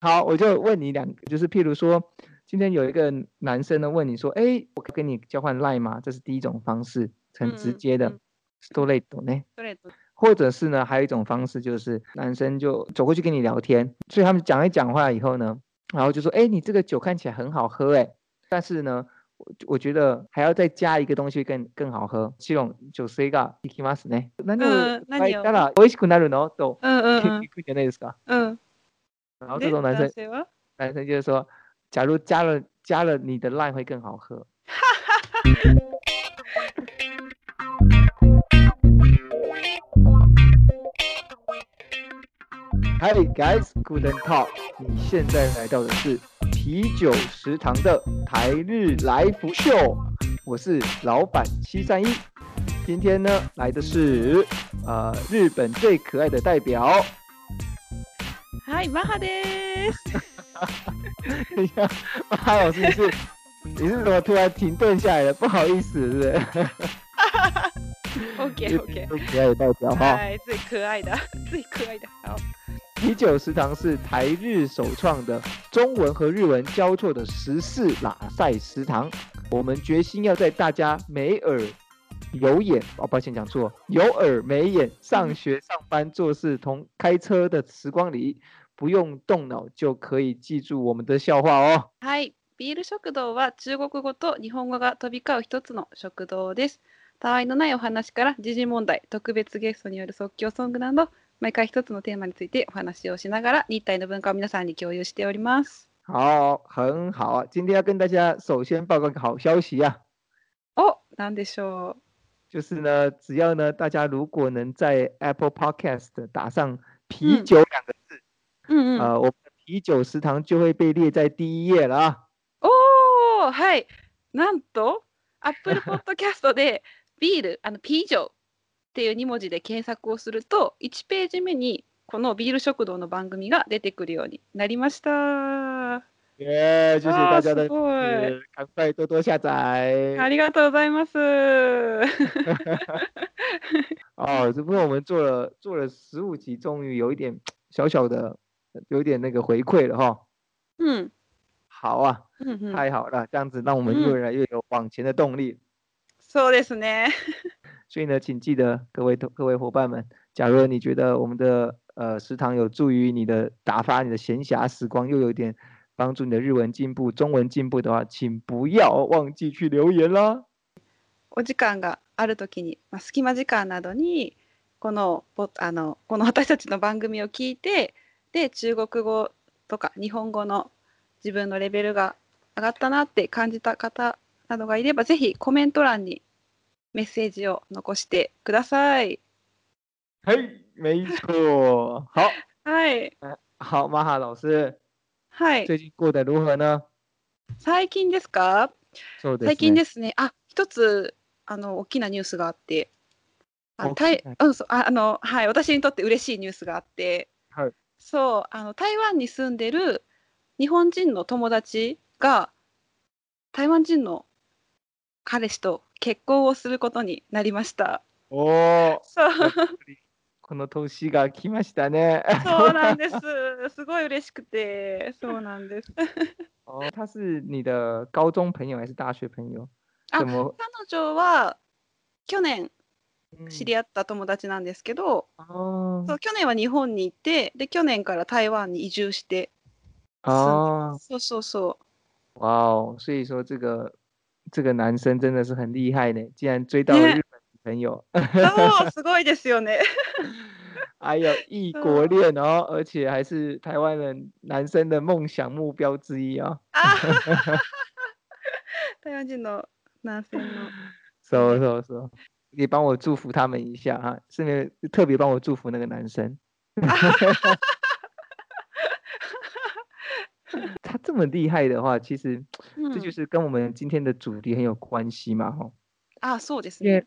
好，我就问你两个，就是譬如说，今天有一个男生呢问你说，哎，我可以跟你交换 line 吗？这是第一种方式，很直接的 s t o r e t 呢。或者是呢，还有一种方式就是男生就走过去跟你聊天，所以他们讲一讲话以后呢，然后就说，哎，你这个酒看起来很好喝，哎，但是呢。我我觉得还要再加一个东西更更好喝。这种就是一个いきますね。何を加えたら美味しくなるのと聞くじゃないですか。嗯。 然后这种男生男生就是说，假如加了加了你的 line 会更好喝。Hi guys, good talk。你现在来到的是。啤酒食堂的台日来福秀，我是老板七三一。今天呢，来的是呃日本最可爱的代表。嗨，马哈德。等一下，马哈老师，你是你是怎么突然停顿下来的？不好意思，是不是？OK OK。最可爱的代表哈。最可爱的，最可爱的，好。啤酒食堂是台日首创的中文和日文交错的十四拉塞食堂。我们决心要在大家没耳有眼，哦，抱歉讲错，有耳没眼，上学、上班、做事同开车的时光里，不用动脑就可以记住我们的笑话哦。はい、ビール食堂は中国語と日本語が飛び交う一つの食堂です。たわいのないお話から時事問題、特別ゲストによる即興ソングなど。毎回一つのテーマについてお話をしながら日体の文化を皆さんに共有しております。好，很好啊！今天要跟大家首先报告个好消息啊！哦，なんでしょう？就是呢，只要呢，大家如果能在 Apple Podcast 打上“啤酒”两个字，嗯嗯，呃，我啤酒食堂就会被列在第一页了啊！哦，はい、なんと？Apple Podcast でビールあの啤酒っていう2文字で検索をすると1ページ目にこのビール食堂の番組が出てくるようになりました。耶！谢谢大家的赶快多多下载。ありがとうございます。哦，只不过我们做了做了十五集，终于有一点小小的有点那个回馈了哈。嗯，好啊，太好了，这样子让我们越来越有往前的动力。そうですね。所以呢，请记得各位各位伙伴们，假如你觉得我们的呃食堂有助于你的打发你的闲暇时光，又有点帮助你的日文进步、中文进步的话，请不要忘记去留言啦。お時間があるときに、まあ、隙間時間などにこのあのこの私たちの番組を聞いて で中国語とか日本語の自分のレベルが上がったなって感じた方などがいればぜひコメント欄にメッセージを残してください。はい、没错。好。はい。好、マハ老師。はい。最近過得如何呢？最近ですか？そうです、ね、最近ですね。あ、一つあの大きなニュースがあって、あ、台うんそうああのはい私にとって嬉しいニュースがあって、はい。そうあの台湾に住んでる日本人の友達が台湾人の彼氏と結婚をすることになりました。おお。そう。この年が来ましたね。そうなんです。すごい嬉しくて、そうなんです。哦，他是你的高中朋友还是大学朋友？あ、彼女は去年知り合った友達なんですけど、うん、そう去年は日本に行って、で去年から台湾に移住して。ああ。そうそうそう。哇哦，所以说这个这个男生真的是很厉害呢，竟然追到了日本女朋友。哦，すごいですよね。还有异国恋哦，而且还是台湾人男生的梦想目标之一哦。台湾人の男性の。说说说，你帮我祝福他们一下哈，顺便特别帮我祝福那个男生。他这么厉害的话，其实这就是跟我们今天的主题很有关系嘛，哈。啊，そうですね。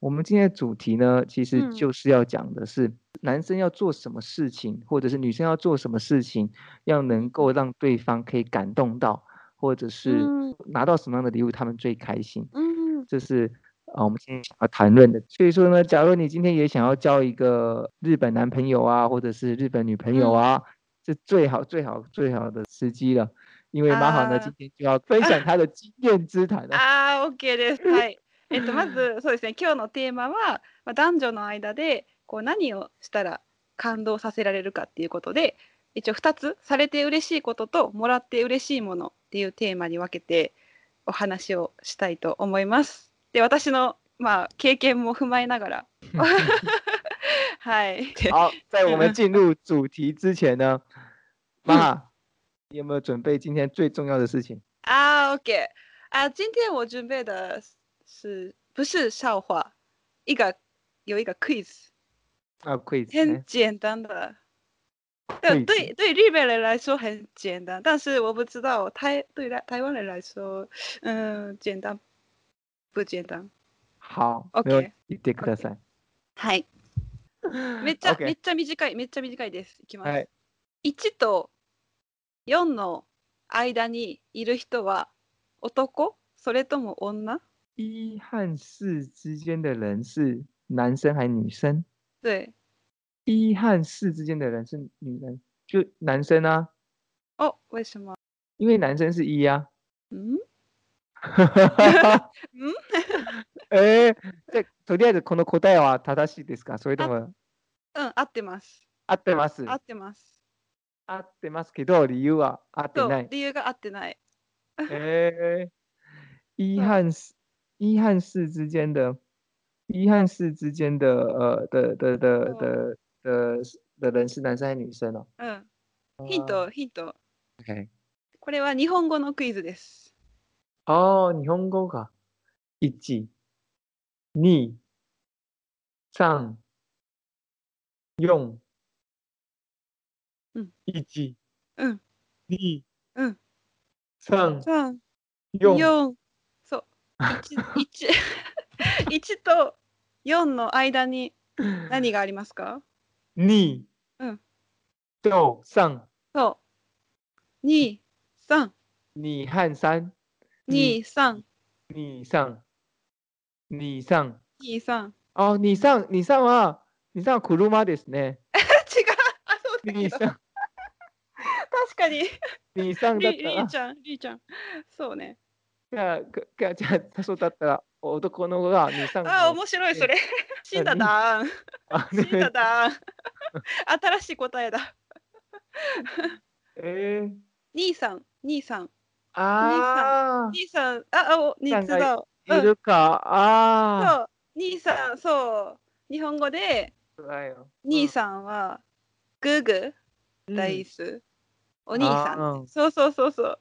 我们今天的主题呢，其实就是要讲的是男生要做什么事情，或者是女生要做什么事情，要能够让对方可以感动到，或者是拿到什么样的礼物，他们最开心。嗯，这是 啊，我们今天想要谈论的。所以说呢，假如你今天也想要交一个日本男朋友啊，或者是日本女朋友啊。是最好最好最好的时機了。因为呢今天就要分享他的经验之談ああ、OK です。はい。えっと、まず、そうですね、今日のテーマは、まあ、男女の間で、こう、何をしたら感動させられるかっていうことで、一応2つ、されて嬉しいことと、もらって嬉しいものっていうテーマに分けて、お話をしたいと思います。で、私の、まあ、経験も踏まえながら。はい。好，在我们进入主题之前呢，妈。你有没有准备今天最重要的事情啊？OK，啊，今天我准备的是不是笑话？一个有一个 quiz 啊，quiz 很简单的，对对对，日本人来说很简单，但是我不知道台对台台湾人来说，嗯，简单 不简单？好，OK，言ってください。はい。めっちゃめっちゃ短いめっちゃ短いです。いきます。一と4の間にいる人は男？それとも女？一和四之间的人是男生还是女生？对，一和四之间的人是女人，就男生啊。哦，为什么？因为男生是一啊。嗯？嗯。え、じとりあえずこの答えは正しいですか？それとも。うん、合ってます。合ってます？合ってます。合ってますけど、理由は合ってない。理由が合ってない。えー、一和四、一和四之间的、一和四之间的呃的的的的的的人是男生还是女生哦？嗯。ヒント、ヒント。OK。これは日本語のクイズです。ああ、日本語か。1、2、3、4、一、うん、二、うん、三、三、四、四、そう、一、一、と四の間に何がありますか？二、うん、と三。そう。二、三。二和三。二、三。二、三。二、三。二、三。あ、二、三、二、三は、二、三は車ですね。違う。あ、そうだけど。確かに。兄さんだったら。りーちゃん、りーちゃん。そうね。じゃあ、じゃあ、そうだったら、男の子が兄さん。あ、面白い、それ。死んだだん。死んだだん。新しい答えだ。えー。兄さん、兄さん。ああ。兄さん、あ、お、三つだ。いるか。ああ。そう、兄さん、そう。日本語で。兄さんは。グーグー。ダイス。お兄さん。そうそうそうそう。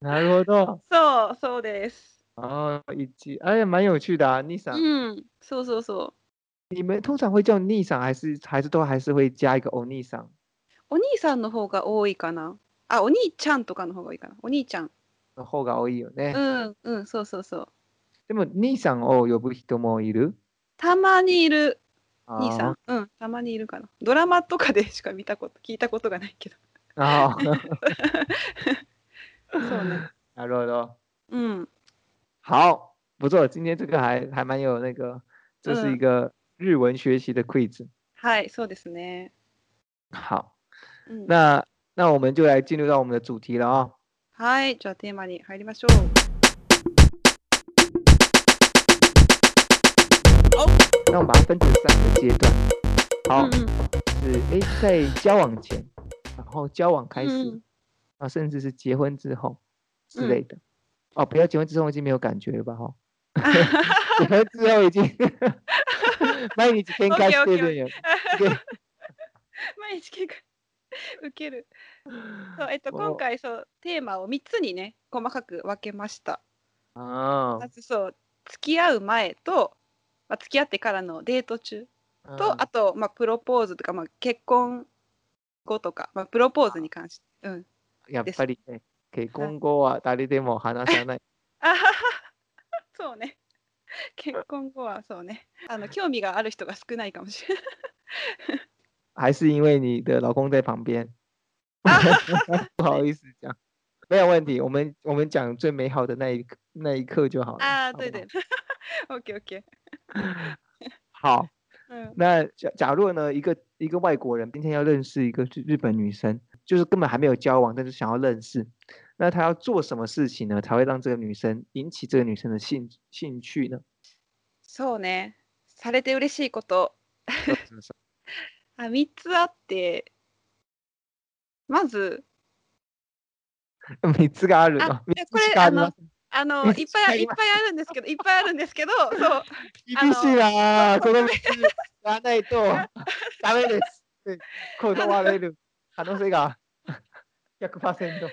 なるほど。そう、そうです。ああ、一，哎，蛮有趣的啊，逆赏。嗯，そうそうそう。你们通常会叫逆赏，还是还是都还是会加一个お兄さん？お兄さんの方が多いかな。あ、お兄ちゃんとかの方が多いかな。お兄ちゃん。の方が多いよね。うんうん、そうそうそう。でも兄さんを呼ぶ人もいる？たまにいる。兄さん。うん、たまにいるかな。ドラマとかでしか見たこと聞いたことがないけど。啊，そうね。なるほど。嗯，好，不错，今天这个还还蛮有那个，这是一个日文学习的 quiz。はい、そうですね。好，那那我们就来进入到我们的主题了啊。はい、じゃあテーマに入りましょう。那我们把它分成三个阶段。好，是诶，在交往前。然后交往开始，啊，甚至是结婚之后之类的，哦，不要结婚之后已经没有感觉了吧？哈，结婚之后已经毎日喧嘩してるよ。毎日喧嘩。 受ける。そうえっと今回そうテーマを3つにね細かく分けました。あまずそう付き合う前と、まあ、付き合ってからのデート中とあと、まあ、プロポーズとか、まあ、結婚後とか、まあ、プロポーズに関して。うん。やっぱりね、結婚後は誰でも話さない。あはは そうね。結婚後はそうね。あの興味がある人が少ないかもしれない。还是因为你的老公在旁边。不好意思讲，没有问题。我们我们讲最美好的那一那一刻就好了。啊，对对。OK OK。好， 嗯，那假假如呢，一个一个外国人今天要认识一个日本女生，就是根本还没有交往，但是想要认识，那他要做什么事情呢，才会让这个女生引起这个女生的兴兴趣呢？そうね。されて嬉しいこと。 あ、三つあって、まず。三つがあるの。これあのあのいっぱいいっぱいあるんですけど、いっぱいあるんですけど、そう。厳しいな。この三つ言わないと ダメです。断れる可能性が100%。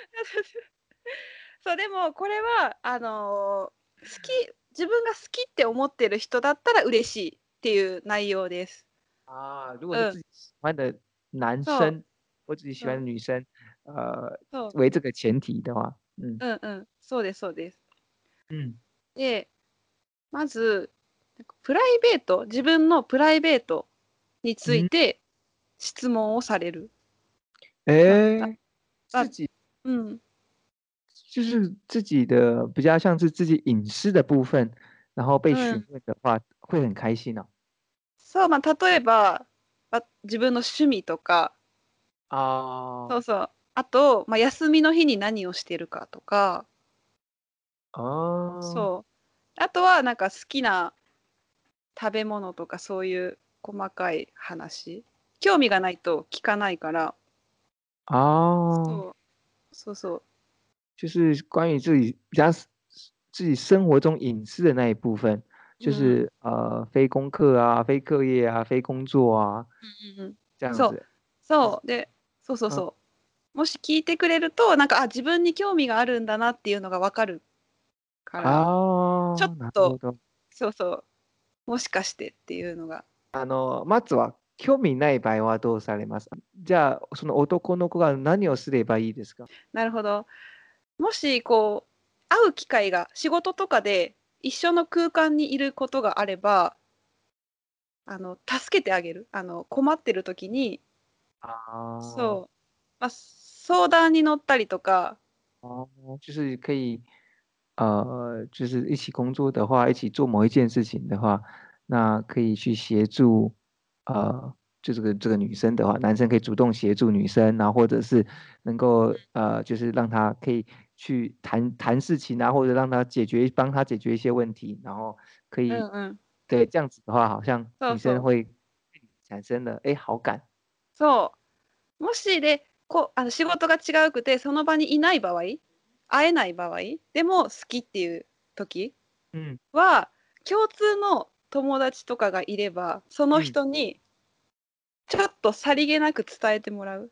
そうでもこれはあの好き自分が好きって思ってる人だったら嬉しいっていう内容です。ああ、如果是自己喜欢的男生或自己喜欢的女生，呃，为这个前提的话，嗯嗯嗯、そうですそうです。うん。で、まずプライベート自分のプライベートについて質問をされる。えー、自己嗯。就是自己的比较像是自己隐私的部分，然后被询问的话，会很開心哦。そうまあ例えば、まあ、自分の趣味とか、あそうそう。あと、まあ、休みの日に何をしてるかとか、あそう。あとはなんか好きな食べ物とかそういう細かい話。興味がないと聞かないから。あそう。そうそう。就是关于自己比较自己生活中隐私的那一部分，就是呃非功课啊、非课业啊、非工作啊，うんうんうん、这样子。そう。でそうそうそう。もし聞いてくれるとなんかあ自分に興味があるんだなっていうのがわかるから、ちょっとそうそう。もしかしてっていうのが。あのまずは興味ない場合はどうされます？じゃあその男の子が何をすればいいですか？なるほど。もしこう会う機会が仕事とかで一緒の空間にいることがあればあの助けてあげるあの困ってる時にそう、まあ、相談に乗ったりとか。哦，就是可以，呃，就是一起工作的话，一起做某一件事情的话，那可以去协助，呃，就这个这个女生的话，男生可以主动协助女生，然后或者是能够，呃，就是让她可以。去谈谈事情啊，或者让他解决，帮他解决一些问题，然后可以，嗯嗯，对，这样子的话，好像女生会产生了哎好感。そう、もしでこあの仕事が違うくてその場にいない場合、会えない場合でも好きっていう時は、共通の友達とかがいればその人にちょっとさりげなく伝えてもらう。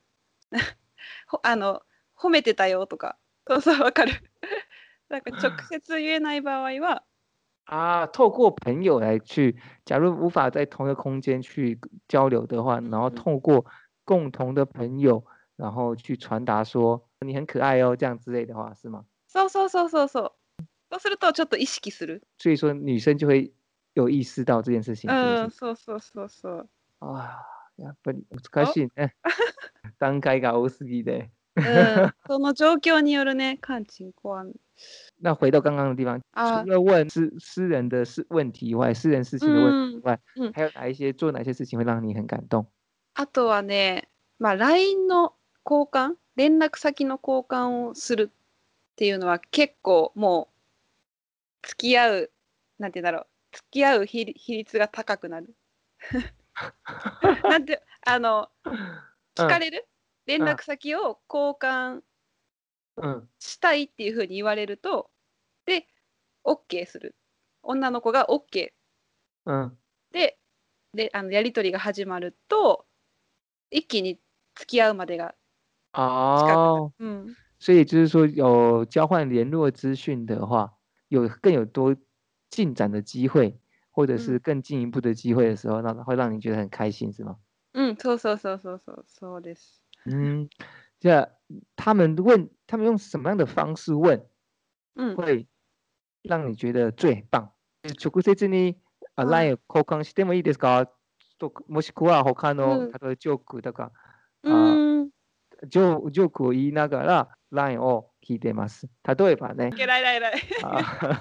あの褒めてたよとかそうそう、わかる。なんか直接言えない場合は。啊，透过朋友来去，假如无法在同一个空间去交流的话，然后透过共同的朋友，然后去传达说你很可爱哦，这样之类的话，是吗？そうそうそうそうそう。そうするとちょっと意識する。所以说女生就会有意识到这件事情。嗯，そうそうそうそう。あやっぱり難しいね。段階が多すぎて。嗯，その状況によるね、看情况。那回到刚刚的地方，除了问私私人的事问题以外，私人事情的问题以外，还有哪一些做哪些事情会让你很感动？あとはね、まあ LINE の交換、連絡先の交換をするっていうのは結構もう付き合うなんて言うんだろう、付き合う比率が高くなる。なんてあの 聞かれる？連絡先を交換したいっていうふうに言われると、で OK する女の子が OK、うん、でであのやり取りが始まると一気に付き合うまでが近く、うん、所以就是说有交换联络资讯的话，有更有多进展的机会，或者是更进一步的机会的时候，那会让你觉得很开心，是吗？嗯，そうそうそうそうそうそうです。嗯，这他们问，他们用什么样的方式问，嗯，会让你觉得最棒？直接にライン交換してもいいですか？ともしくは他の例えばジョークとか、あジョジョークを言いながらラインを聞いてます。例えばね。来来来。啊，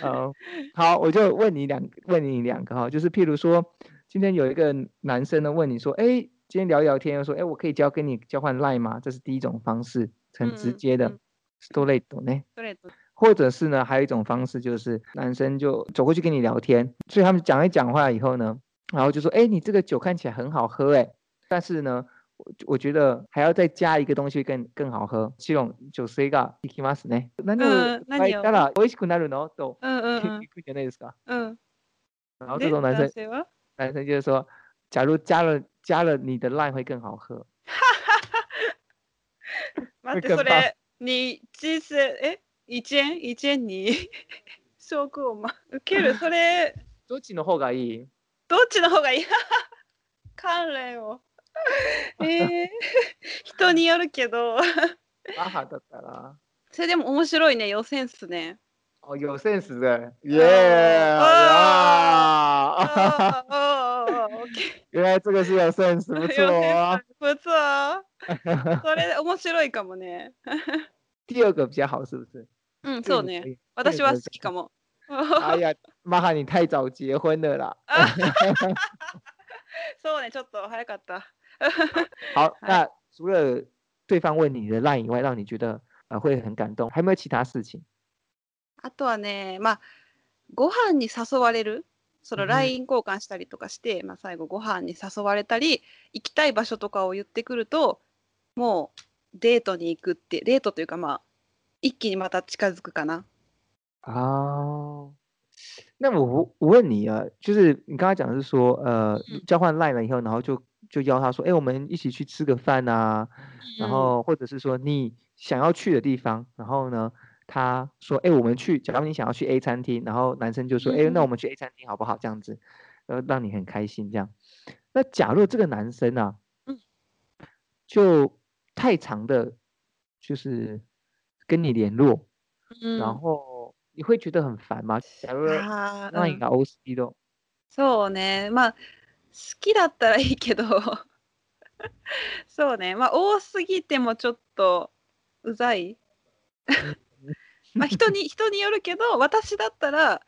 好，我就问你两问你两个哈，就是譬如说。今天有一个男生呢问你说，哎，今天聊聊天，又说，哎，我可以交跟你交换 line 吗？这是第一种方式，很直接的，straight 呢。或者是呢，还有一种方式就是男生就走过去跟你聊天，所以他们讲一讲话以后呢，然后就说，哎，你这个酒看起来很好喝，哎，但是呢。我觉得还要再加一个东西更更好喝。シロン女性が行きますね。何を入ったら美味しくなるのと聞くじゃないですか。嗯。然后这种男生男生就是说，假如加了 加了你的 line 会更好喝。待ってそれに人生え一円一円に証拠をま受けるそれどっちの方がいいどっちの方がいい関連を。えー、人によるけど。母だったら。それでも面白いね、予選っすね。哦，有 sense 的，耶！原来这个是有 sense，不错啊，不错啊，それ面白いかもね。第二个比较好，是不是？嗯，そうね。私は好きかも。哎呀，玛哈，你太早结婚了啦。そうね、ちょっと早かった。好，那除了对方问你的 line 以外，让你觉得呃会很感动，还有没有其他事情？あとはね、まあ、ご飯に誘われる、 その LINE 交換したりとかして、まあ、最後ご飯に誘われたり、行きたい場所とかを言ってくると、もうデートに行くって、デートというかまあ、一気にまた近づくかな。啊，那我我问你啊，就是你刚才讲的是说，呃，交换 line 了以后，然后就就邀他说，哎，我们一起去吃个饭啊，然后或者是说你想要去的地方，然后呢，他说，哎，我们去，假如你想要去 A 餐厅，然后男生就说，哎，那我们去 A 餐厅好不好？这样子，呃，让你很开心这样。那假如这个男生啊，就太长的，就是跟你联络，然后你会觉得很烦吗？假如那一个 O C 的，そうね、まあ。好きだったらいいけどそうねまあ多すぎてもちょっとうざい まあ人に人によるけど私だったら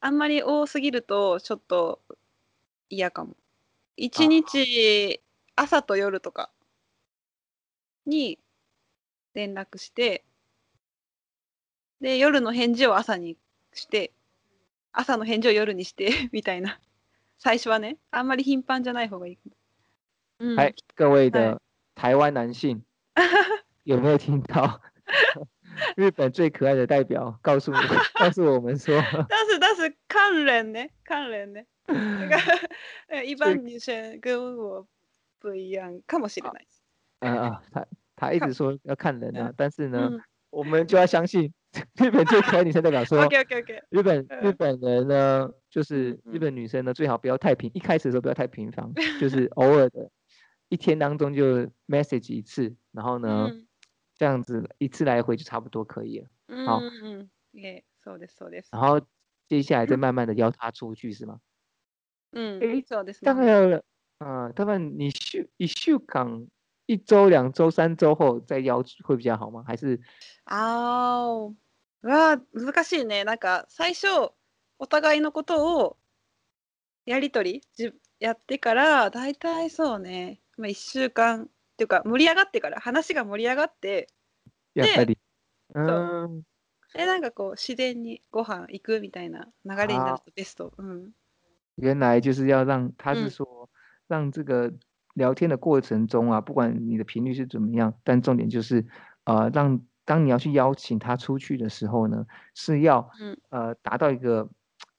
あんまり多すぎるとちょっと嫌かも。一日朝と夜とかに連絡してで夜の返事を朝にして朝の返事を夜にして みたいな。最初はね、あんまり頻繁じゃない方がいい。嗯，哎，各位的台湾男性，有没有听到？日本最可爱的代表告诉 告诉我们说，但是但是看人呢，看人呢，那个呃一般女生跟我不一样，看不起来。嗯啊，他他一直说要看人啊，但是呢，我们就要相信。日本最可爱女生代表说，日本日本人呢，就是日本女生呢，最好不要太平，一开始的时候不要太频繁，就是偶尔的，一天当中就 message 一次，然后呢，这样子一次来回就差不多可以了。好，嗯嗯，そうですそうです。然后接下来再慢慢的邀她出去是吗？嗯，诶，そうです。大概啊，他们你週一週間一周、两周、三周後再邀会比较好吗？还是？ああ。わあ、難しいね。なんか最初お互いのことをやり取りじやってから大体そうね、まあ、1週間っていうか盛り上がってから話が盛り上がってやっぱり。そう。でなんかこう自然にご飯行くみたいな流れになるとベスト。うん。原来就是要让他是说、让这个聊天的过程中啊，不管你的频率是怎么样，但重点就是呃让当你要去邀请他出去的时候呢，是要呃达到一个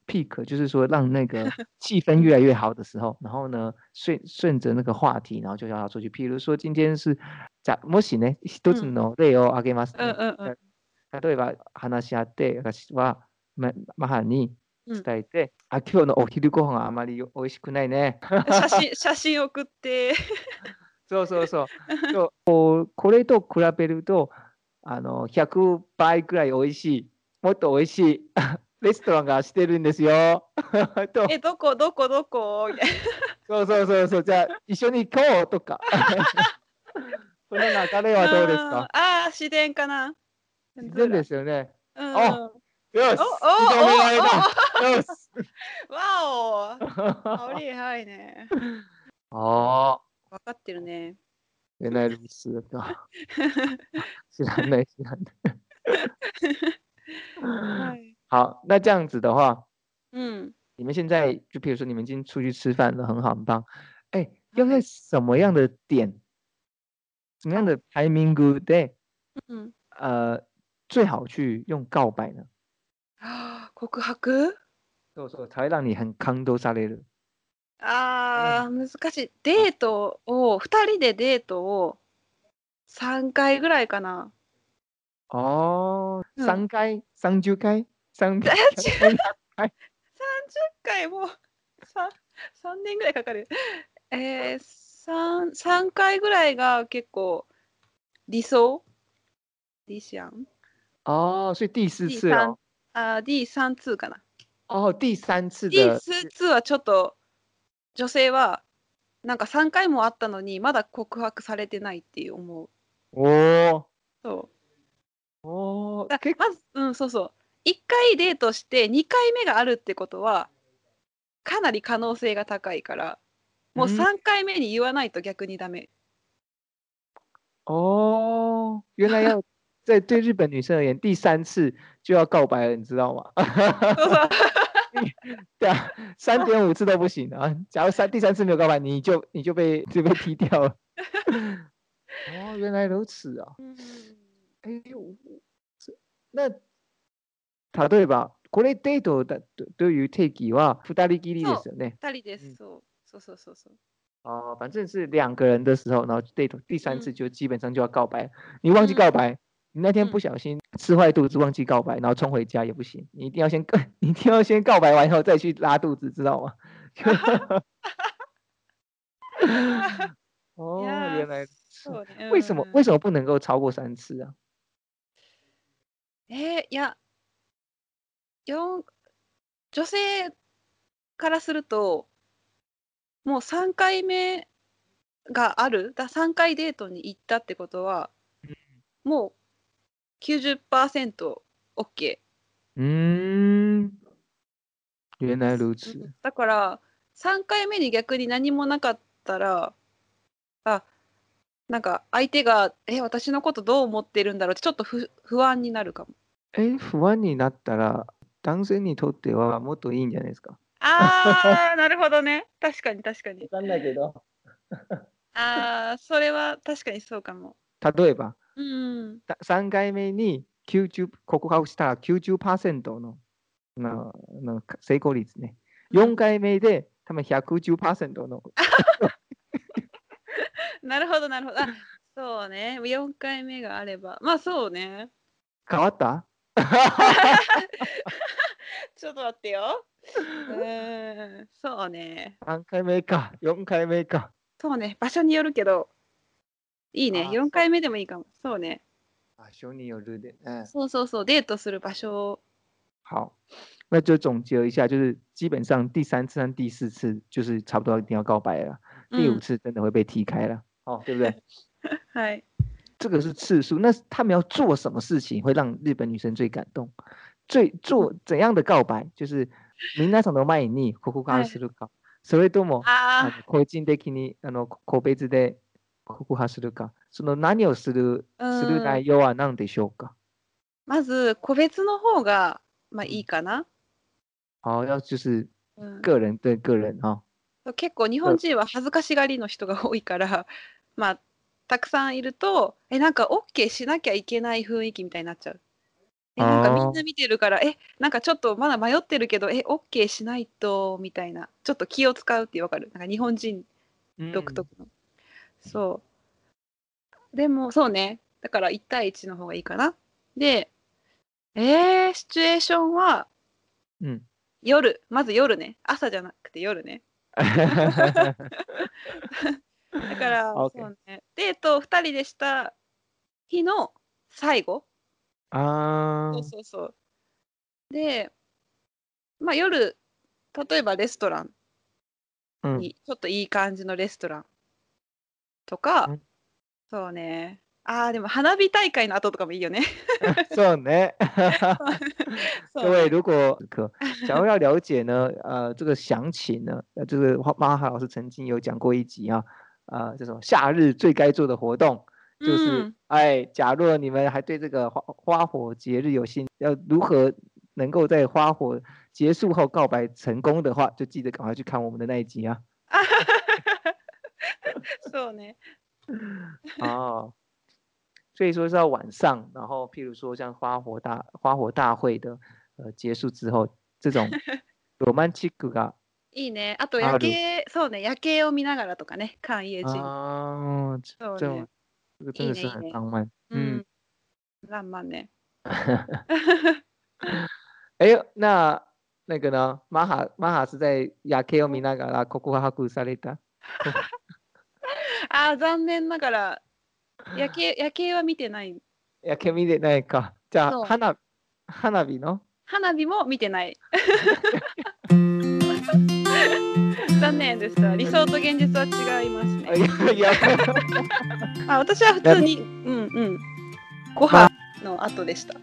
peak，就是说让那个 气氛越来越好的时候，然后呢顺顺着那个话题，然后就要他出去。譬如说今天是在もしね一つの例を挙げます。嗯嗯嗯。例えば話し合って私はまマハに伝えて、あ今日のお昼ご飯あまり美味しくないね。写真写真送って。そうそうそう。そうこれと比べると。あの100倍くらい美味しいもっと美味しいレストランがしてるんですよ。えどこ？どこ？どこ？そうそうそうそう。じゃあ一緒に行こうとか。その流れはどうですか？ああ自然かな。自然ですよね。うん、およし。おおおよし。哇哦，好厉害呢！哦，分かってるね。原来如此的，是很累，是很累。好，那这样子的话，嗯，你们现在就比如说你们今天出去吃饭了，很好，很棒。哎，要在什么样的点，什么样的 timing good day？嗯，呃，最好去用告白呢？啊，告白？そうそう、才会让你很感動される。ああ、難しい。デートを、二人でデートを3回ぐらいかな。ああ、3回 ?30 回？?30 回 ?30 回も3、3年ぐらいかかる。えー、3、3回ぐらいが結構理想？理想？哦，所以第四次哦。あ、第3次かな。哦，第三次第四次はちょっと女性はなんか3回もあったのにまだ告白されてないって思う。おお。そう。おお。まず、うん、そうそう。1回デートして2回目があるってことはかなり可能性が高いからもう3回目に言わないと逆にダメ。哦，原来要 在对日本女生而言，第三次就要告白了，你知道吗？对啊，三点五次都不行啊！假如三第三次没有告白，你就你就被就被踢掉了。哦，原来如此啊！哎呦，那他对吧？国内 date 的对对于 takey 是不单人经历的时候呢？单人，嗯，对，对，对，对，对，对，啊，反正是两个人的时候，然后 date 第三次就基本上就要告白。你忘记告白，你那天不小心吃坏肚子忘记告白，然后冲回家也不行，你一定要先，你一定要先告白完以后再去拉肚子，知道吗？哈哈哈哈哈！哦，原来，为什么为什么不能够超过三次啊？哎呀！女性からするともう3回目があるだ3回デートに行ったってことは、うん、もう 90%OK、OK。うーん言えないルーツだから3回目に逆に何もなかったらあなんか相手が「え私のことどう思ってるんだろう?」ってちょっと不安になるかも。え不安になったら男性にとってはもっといいんじゃないですかああなるほどね確かに確かに。わかんないけど。ああそれは確かにそうかも。例えばうん、3回目に90告白したら90%ののの成功率ね。4回目で多分110%の。なるほど、なるほど。あそうね。4回目があれば。まあそうね。変わった？ちょっと待ってよ。うん、そうね。3回目か、4回目か。そうね、場所によるけど、いいね。4回目でもいいかも。そうね。場所によるでね。そうそうそう、デートする場所。好，那就总结一下，就是基本上第三次和第四次就是差不多一定要告白了，第五次真的会被踢开了，哦，对不对？嗨，这个是次数。那他们要做什么事情会让日本女生最感动？最做 怎样的告白？就是の前にここからするか、それとも個人的にあの個別で告白するか、その何をするする内容は何でしょうか？まず、個別の方が、まあいいかな。好，要就是个人对个人哈。結構日本人は恥ずかしがりの人が多いから、まあ、たくさんいると、え、なんか OK しなきゃいけない雰囲気みたいになっちゃう。え、なんかみんな見てるから、え、なんかちょっとまだ迷ってるけど、え、OK しないと、みたいな。ちょっと気を使うってわかる。なんか日本人独特の。そう。でも、そうね。だから1対1の方がいいかな。で、えー、シチュエーションは、うん、夜、まず夜ね。朝じゃなくて夜ね。だから、そうね。デートを2人でした日の最後。ああ。そうそうそう。で、まあ夜、例えばレストランに、うん、ちょっといい感じのレストランとか、うん、そうね。ああ、でも花火大会の後とかもいいよね。そうね。各位，如果可想要要了解呢，呃，这个详情呢，呃，这个马哈老师曾经有讲过一集啊，呃，这种夏日最该做的活动，就是，哎，假若你们还对这个花花火节日有兴，要如何能够在花火结束后告白成功的话，就记得赶快去看我们的那一集啊。そうね。哦。所以说是要晚上，然后譬如说像花火大花火大会的呃结束之后，这种ロマンチックが いいね。あと夜景、そうね、夜景を見ながらとかね、看夜景。啊，そうね。这个真的是很浪漫。嗯，浪漫ね。哎，那那个呢？マハマハ是在夜景を見ながら告白された？あ、残念ながら。夜景夜景は見てない。夜景見てないか。じゃあ、花花火の？花火も見てない。残念でした。理想と現実は違いますね。いやいや あ私は普通に、うんうん。ご飯の後でした。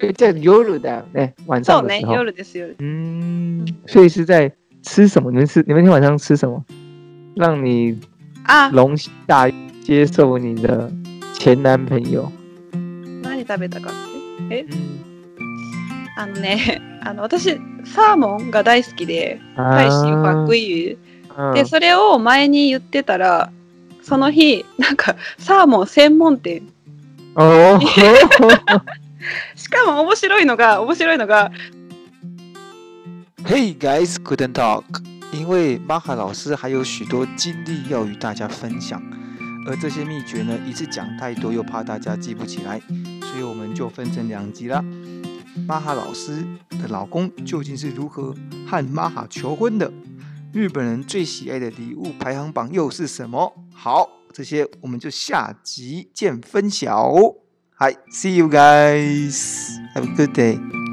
えじゃあ夜だよね。晚上そうね、夜です夜。嗯，所以是在吃什么？你们吃你们今天晚上吃什么？让你啊龙心大悦。接受你的前男朋友。何食べたかって？え？あのね、あの私サーモンが大好きで、大使ファクイユでそれを前に言ってたら、その日なんかサーモン専門店。しかも面白いのが面白いのが。Hey guys, couldn't talk，因为玛哈老师还有许多经历要与大家分享。而这些秘诀呢，一次讲太多，又怕大家记不起来，所以我们就分成两集了。玛哈老师的老公究竟是如何和玛哈求婚的？日本人最喜爱的礼物排行榜又是什么？好，这些我们就下集见分晓。Hi，see you guys，have a good day。